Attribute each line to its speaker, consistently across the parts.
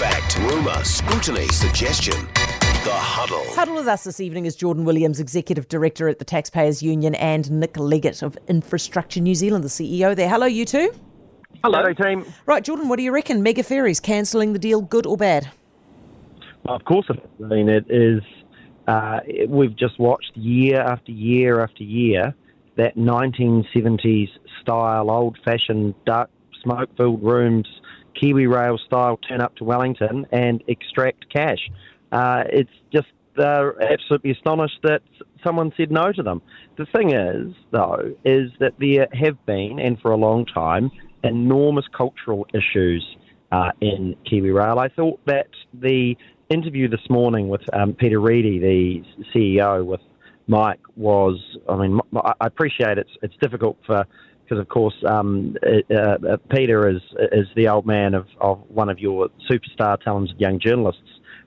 Speaker 1: fact, rumour, scrutiny, suggestion. The Huddle.
Speaker 2: Huddle with us this evening is Jordan Williams, Executive Director at the Taxpayers Union, and Nick Leggett of Infrastructure New Zealand, the CEO there. Hello, you two.
Speaker 3: Hello, team.
Speaker 2: Right, Jordan, what do you reckon? Mega Ferries cancelling the deal, good or bad?
Speaker 3: Well, of course. I mean, it is. Uh, it- we've just watched year after year after year that 1970s style, old fashioned, dark, smoke filled rooms, Kiwi Rail style turn up to Wellington and extract cash. Uh, it's just they're absolutely astonished that someone said no to them. The thing is, though, is that there have been, and for a long time, enormous cultural issues uh, in Kiwi Rail. I thought that the interview this morning with um, Peter Reidy, the CEO, with Mike was. I mean, I appreciate it's it's difficult for because of course um, uh, uh, Peter is is the old man of, of one of your superstar talented young journalists.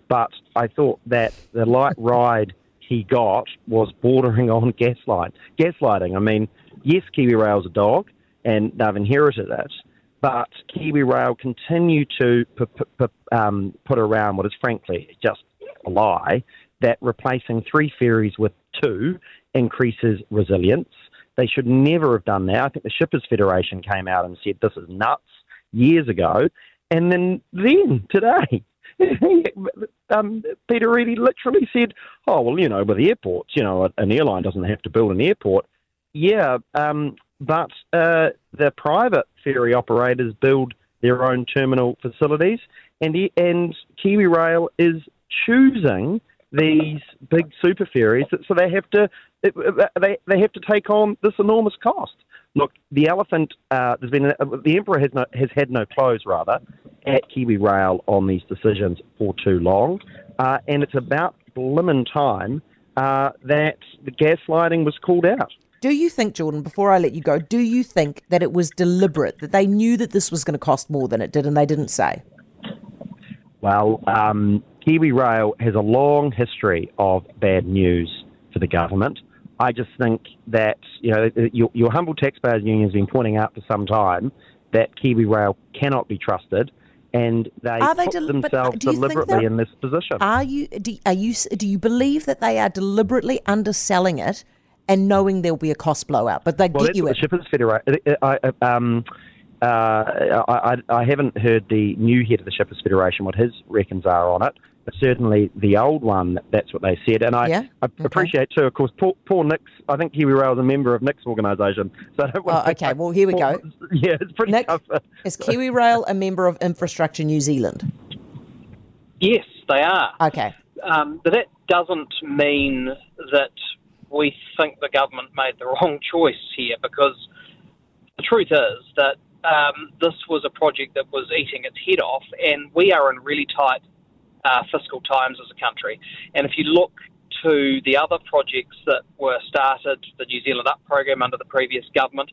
Speaker 3: But I thought that the light ride he got was bordering on gaslight gaslighting. I mean, yes, Kiwi Rail's a dog, and they've inherited it but Kiwi Rail continue to p- p- p- um, put around what is frankly just a lie that replacing three ferries with two increases resilience. They should never have done that. I think the Shippers Federation came out and said this is nuts years ago, and then then today. um, Peter Reidy literally said, "Oh well, you know, with airports, you know, an airline doesn't have to build an airport. Yeah, um, but uh, the private ferry operators build their own terminal facilities, and and Kiwi Rail is choosing these big super ferries, so they have to they they have to take on this enormous cost. Look, the elephant. Uh, there's been the emperor has no, has had no clothes rather at Kiwi Rail on these decisions for too long, uh, and it's about blimmin' time uh, that the gaslighting was called out.
Speaker 2: Do you think, Jordan, before I let you go, do you think that it was deliberate, that they knew that this was going to cost more than it did and they didn't say?
Speaker 3: Well, um, Kiwi Rail has a long history of bad news for the government. I just think that you know your, your humble taxpayers union has been pointing out for some time that Kiwi Rail cannot be trusted, and they,
Speaker 2: Are they
Speaker 3: put
Speaker 2: del- uh,
Speaker 3: themselves
Speaker 2: do you think
Speaker 3: deliberately in this position.
Speaker 2: Are you do, are you do you believe that they are deliberately underselling it and knowing there'll be a cost blowout, but they
Speaker 3: well,
Speaker 2: get you
Speaker 3: what
Speaker 2: it?
Speaker 3: the Shippers Federation. I, I, um, uh, I, I, I haven't heard the new head of the Shippers Federation what his reckons are on it, certainly the old one, that's what they said. And I,
Speaker 2: Yeah?
Speaker 3: I
Speaker 2: Okay.
Speaker 3: appreciate too, of course, Paul, Paul Nix. I think Kiwi Rail is a member of Nick's organisation. So I don't want
Speaker 2: Oh, okay, well, here we go.
Speaker 3: Yeah, it's pretty
Speaker 2: Nick,
Speaker 3: tough.
Speaker 2: is Kiwi Rail a member of Infrastructure New Zealand?
Speaker 4: Yes, they are.
Speaker 2: Okay.
Speaker 4: Um, but that doesn't mean that we think the government made the wrong choice here because the truth is that um, this was a project that was eating its head off, and we are in really tight uh, fiscal times as a country. And if you look to the other projects that were started, the New Zealand Up program under the previous government,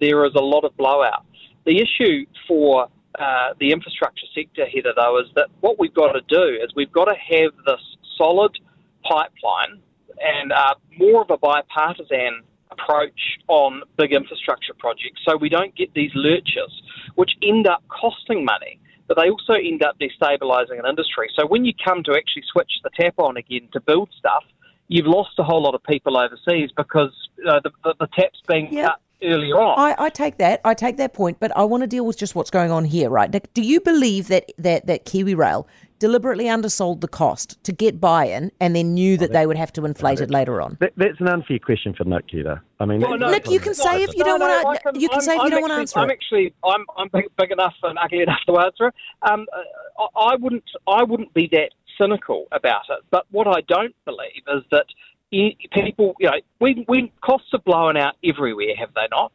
Speaker 4: there is a lot of blowout. The issue for uh, the infrastructure sector, Heather, though, is that what we've got to do is we've got to have this solid pipeline and uh, more of a bipartisan approach on big infrastructure projects so we don't get these lurches which end up costing money but they also end up destabilising an industry. So when you come to actually switch the tap on again to build stuff, you've lost a whole lot of people overseas because uh, the, the, the tap's being
Speaker 2: Yeah.
Speaker 4: cut earlier on.
Speaker 2: I, I take that. I take that point, but I want to deal with just what's going on here, right? Do you believe that that that Kiwi Rail deliberately undersold the cost to get buy-in and then knew that they would have to inflate it later on?
Speaker 3: That, that's an unfair question for Nick, Heather. I mean,
Speaker 4: Well, no,
Speaker 2: Nick, you can say if you don't
Speaker 4: No, no,
Speaker 2: want to. You can
Speaker 4: I'm-
Speaker 2: say if you
Speaker 4: I'm
Speaker 2: don't want to answer
Speaker 4: I'm
Speaker 2: it.
Speaker 4: actually, I'm, I'm big, big enough and ugly enough to answer it. Um, uh, I I wouldn't, I wouldn't be that cynical about it. But what I don't believe is that people, you know, when, when costs are blowing out everywhere, have they not?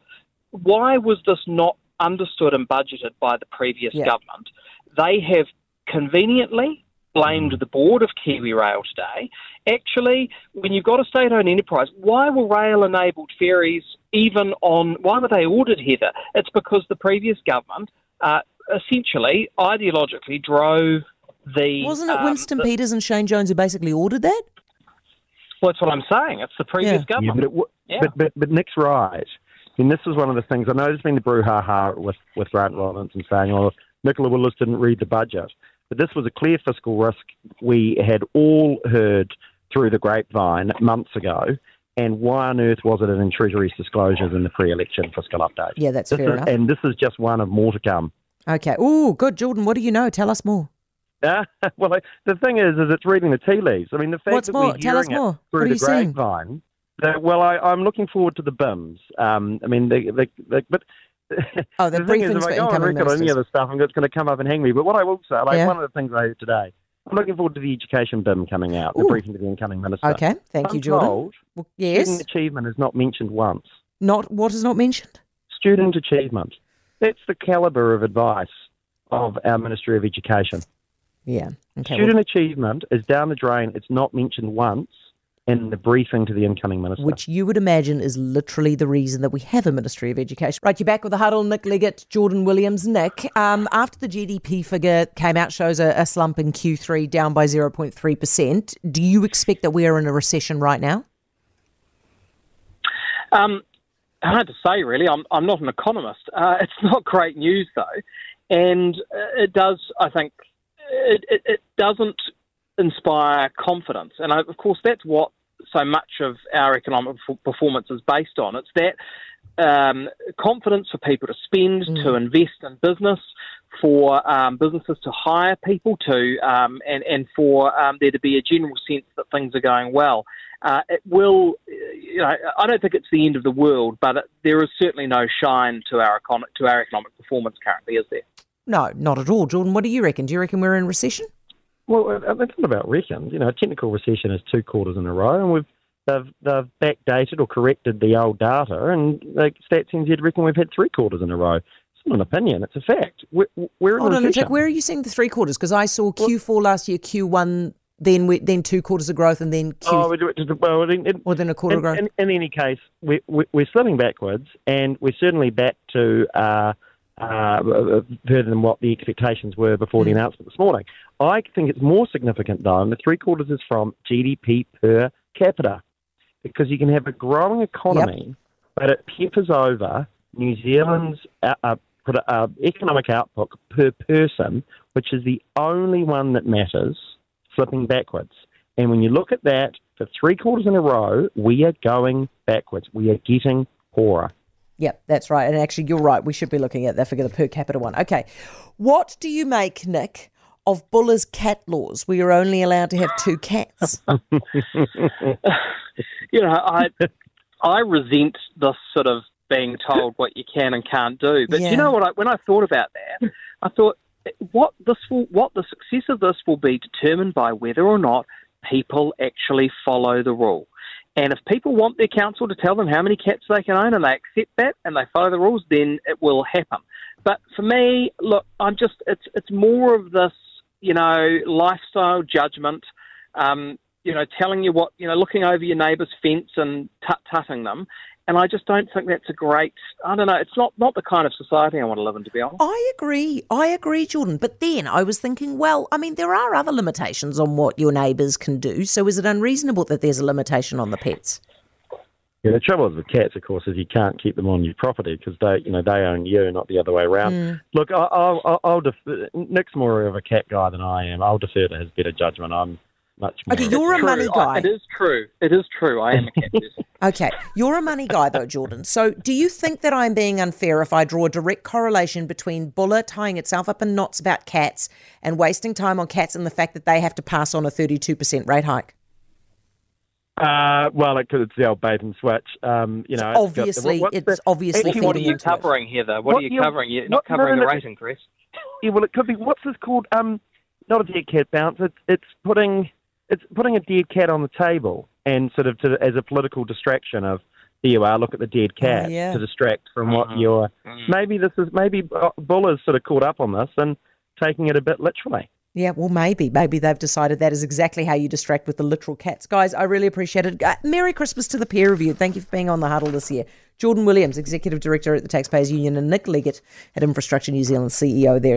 Speaker 4: Why was this not understood and budgeted by the previous
Speaker 2: Yeah.
Speaker 4: government? They have conveniently blamed the board of Kiwi Rail today. Actually, when you've got a state-owned enterprise, why were rail-enabled ferries even on? Why were they ordered, Heather? It's because the previous government uh, essentially ideologically drove the.
Speaker 2: Wasn't it
Speaker 4: um,
Speaker 2: Winston
Speaker 4: the-
Speaker 2: Peters and Shane Jones who basically ordered that?
Speaker 4: Well, that's what I'm saying. It's the previous
Speaker 2: Yeah.
Speaker 3: Yeah,
Speaker 4: government.
Speaker 3: but, it, w-
Speaker 4: Yeah.
Speaker 3: but, but but Nick's right. I mean, this is one of the things. I know there's been the brouhaha with with Grant Rollins and saying, "Oh, Nicola Willis didn't read the budget." But this was a clear fiscal risk we had all heard through the grapevine months ago. And why on earth was it in Treasury's disclosures in the pre-election fiscal update?
Speaker 2: Yeah, that's
Speaker 3: This
Speaker 2: fair
Speaker 3: is-
Speaker 2: enough.
Speaker 3: And this is just one of more to come.
Speaker 2: Okay. Oh, good, Jordan. What do you know? Tell us more.
Speaker 3: Uh, well, I- the thing is, is it's reading the tea leaves. I mean, the fact
Speaker 2: What's
Speaker 3: that
Speaker 2: more?
Speaker 3: we're
Speaker 2: Tell us
Speaker 3: hearing it through
Speaker 2: What are
Speaker 3: the
Speaker 2: you seeing?
Speaker 3: grapevine. That, well, I, I'm looking forward to the BIMs. Um, I mean, they, they, they, but
Speaker 2: Oh, the
Speaker 3: the thing is,
Speaker 2: briefings
Speaker 3: if
Speaker 2: for
Speaker 3: I go on
Speaker 2: incoming
Speaker 3: record on any other stuff, I'm- it's going to come up and hang me. But what I will say, like
Speaker 2: Yeah.
Speaker 3: one of the things I heard today, I'm looking forward to the education BIM coming out, the
Speaker 2: Ooh.
Speaker 3: briefing to the incoming minister.
Speaker 2: Okay. Thank
Speaker 3: I'm
Speaker 2: you, Jordan.
Speaker 3: told
Speaker 2: Well,
Speaker 3: student
Speaker 2: yes.
Speaker 3: achievement is not mentioned once.
Speaker 2: Not what is not mentioned.
Speaker 3: Student achievement. That's the calibre of advice of our Ministry of Education.
Speaker 2: Yeah. Okay. well,
Speaker 3: Student achievement is down the drain. It's not mentioned once in the briefing to the incoming minister.
Speaker 2: which you would imagine is literally the reason that we have a Ministry of Education. Right, you're back with the huddle. Nick Leggett, Jordan Williams. Nick, um, after the GDP figure came out, shows a, a slump in Q3, down by 0.3%. Do you expect that we are in a recession right now?
Speaker 4: Um, hard to say, really. I'm, I'm not an economist. Uh, it's not great news, though. And uh, it does, I think, it, it, it doesn't inspire confidence. And I, of course, that's what so much of our economic performance is based on. It's that um, confidence for people to spend, to invest in business, for um, businesses to hire people to, um, and, and for um, there to be a general sense that things are going well. Uh, it will, you know, I don't think it's the end of the world, but it, there is certainly no shine to our econ- to our economic performance currently, is there?
Speaker 2: No, not at all. Jordan, what do you reckon? Do you reckon we're in recession?
Speaker 3: Well, uh, it's not about reckons. You know, a technical recession is two quarters in a row, and we've they've they've backdated or corrected the old data, and like Stats NZ reckon we've had three quarters in a row. It's not an opinion; it's a fact. We're, we're in
Speaker 2: Hold
Speaker 3: a
Speaker 2: on a
Speaker 3: recession.
Speaker 2: Where are you seeing the three quarters? Because I saw Q4 last year, Q1, then we, then two quarters of growth, and then Q,
Speaker 3: Oh, we do it just well. In, in,
Speaker 2: or then a quarter
Speaker 3: in,
Speaker 2: of growth.
Speaker 3: in, in any case, we, we, we're slipping backwards, and we're certainly back to uh, uh, further than what the expectations were before
Speaker 2: Mm.
Speaker 3: the announcement this morning. I think it's more significant, though, and the three quarters is from GDP per capita, because you can have a growing economy, but it peppers over New Zealand's uh, uh, uh, economic output per person, which is the only one that matters, slipping backwards. And when you look at that for three quarters in a row, we are going backwards. We are getting poorer.
Speaker 2: Yep, that's right. And actually, you're right. We should be looking at that figure, the per capita one. Okay. What do you make, Nick, of Buller's cat laws? We are only allowed to have two cats.
Speaker 4: you know, I I resent this sort of being told what you can and can't do. But
Speaker 2: Yeah.
Speaker 4: you know what? I, when I thought about that, I thought what this will, what the success of this will be determined by whether or not people actually follow the rule. And if people want their council to tell them how many cats they can own and they accept that and they follow the rules, then it will happen. But for me, look, I'm just it's it's more of this, you know, lifestyle judgment. Um, you know, telling you what, you know, looking over your neighbour's fence and tut tutting them. And I just don't think that's a great, I don't know, it's not, not the kind of society I want to live in, to be honest.
Speaker 2: I agree. I agree, Jordan. But then I was thinking, well, I mean, there are other limitations on what your neighbours can do. So is it unreasonable that there's a limitation on the pets?
Speaker 3: Yeah, the trouble is with cats, of course, is you can't keep them on your property because they, you know, they own you, not the other way around. Hmm. Look, I- I'll, I'll, I'll defer. Nick's more of a cat guy than I am. I'll defer to his better judgment. I'm much more.
Speaker 2: Okay,
Speaker 3: of
Speaker 2: you're a
Speaker 3: cat
Speaker 2: money guy.
Speaker 4: I- It is true. It is true. I am a cat person.
Speaker 2: Okay, you're a money guy though, Jordan. So do you think that I'm being unfair if I draw a direct correlation between Buller tying itself up in knots about cats and wasting time on cats and the fact that they have to pass on a 32% rate hike?
Speaker 3: Uh, well, it, 'cause it's the old bait and switch. Um, you know, it's got the-
Speaker 2: Obviously, it's
Speaker 3: the-
Speaker 2: obviously
Speaker 3: actually,
Speaker 4: what are you
Speaker 2: into it.
Speaker 4: covering, Heather? What,
Speaker 3: What
Speaker 4: are you
Speaker 3: you-
Speaker 4: covering? You're
Speaker 3: what-
Speaker 4: not covering
Speaker 3: no, no,
Speaker 4: the
Speaker 3: no.
Speaker 4: rating, Chris.
Speaker 3: Yeah, well, it could be. What's this called? Um, not a dead cat bounce. It's it's putting it's putting a dead cat on the table and sort of to, as a political distraction of here you are. Look at the dead cat
Speaker 2: Oh, yeah.
Speaker 3: to distract from what
Speaker 4: Mhm.
Speaker 3: you're.
Speaker 4: Mm.
Speaker 3: Maybe this is maybe uh, Buller's sort of caught up on this and taking it a bit literally.
Speaker 2: Yeah, well, maybe. Maybe they've decided that is exactly how you distract with the literal cats. Guys, I really appreciate it. Uh, Merry Christmas to the peer review. Thank you for being on the huddle this year. Jordan Williams, Executive Director at the Taxpayers Union, and Nick Leggett at Infrastructure New Zealand, CEO there.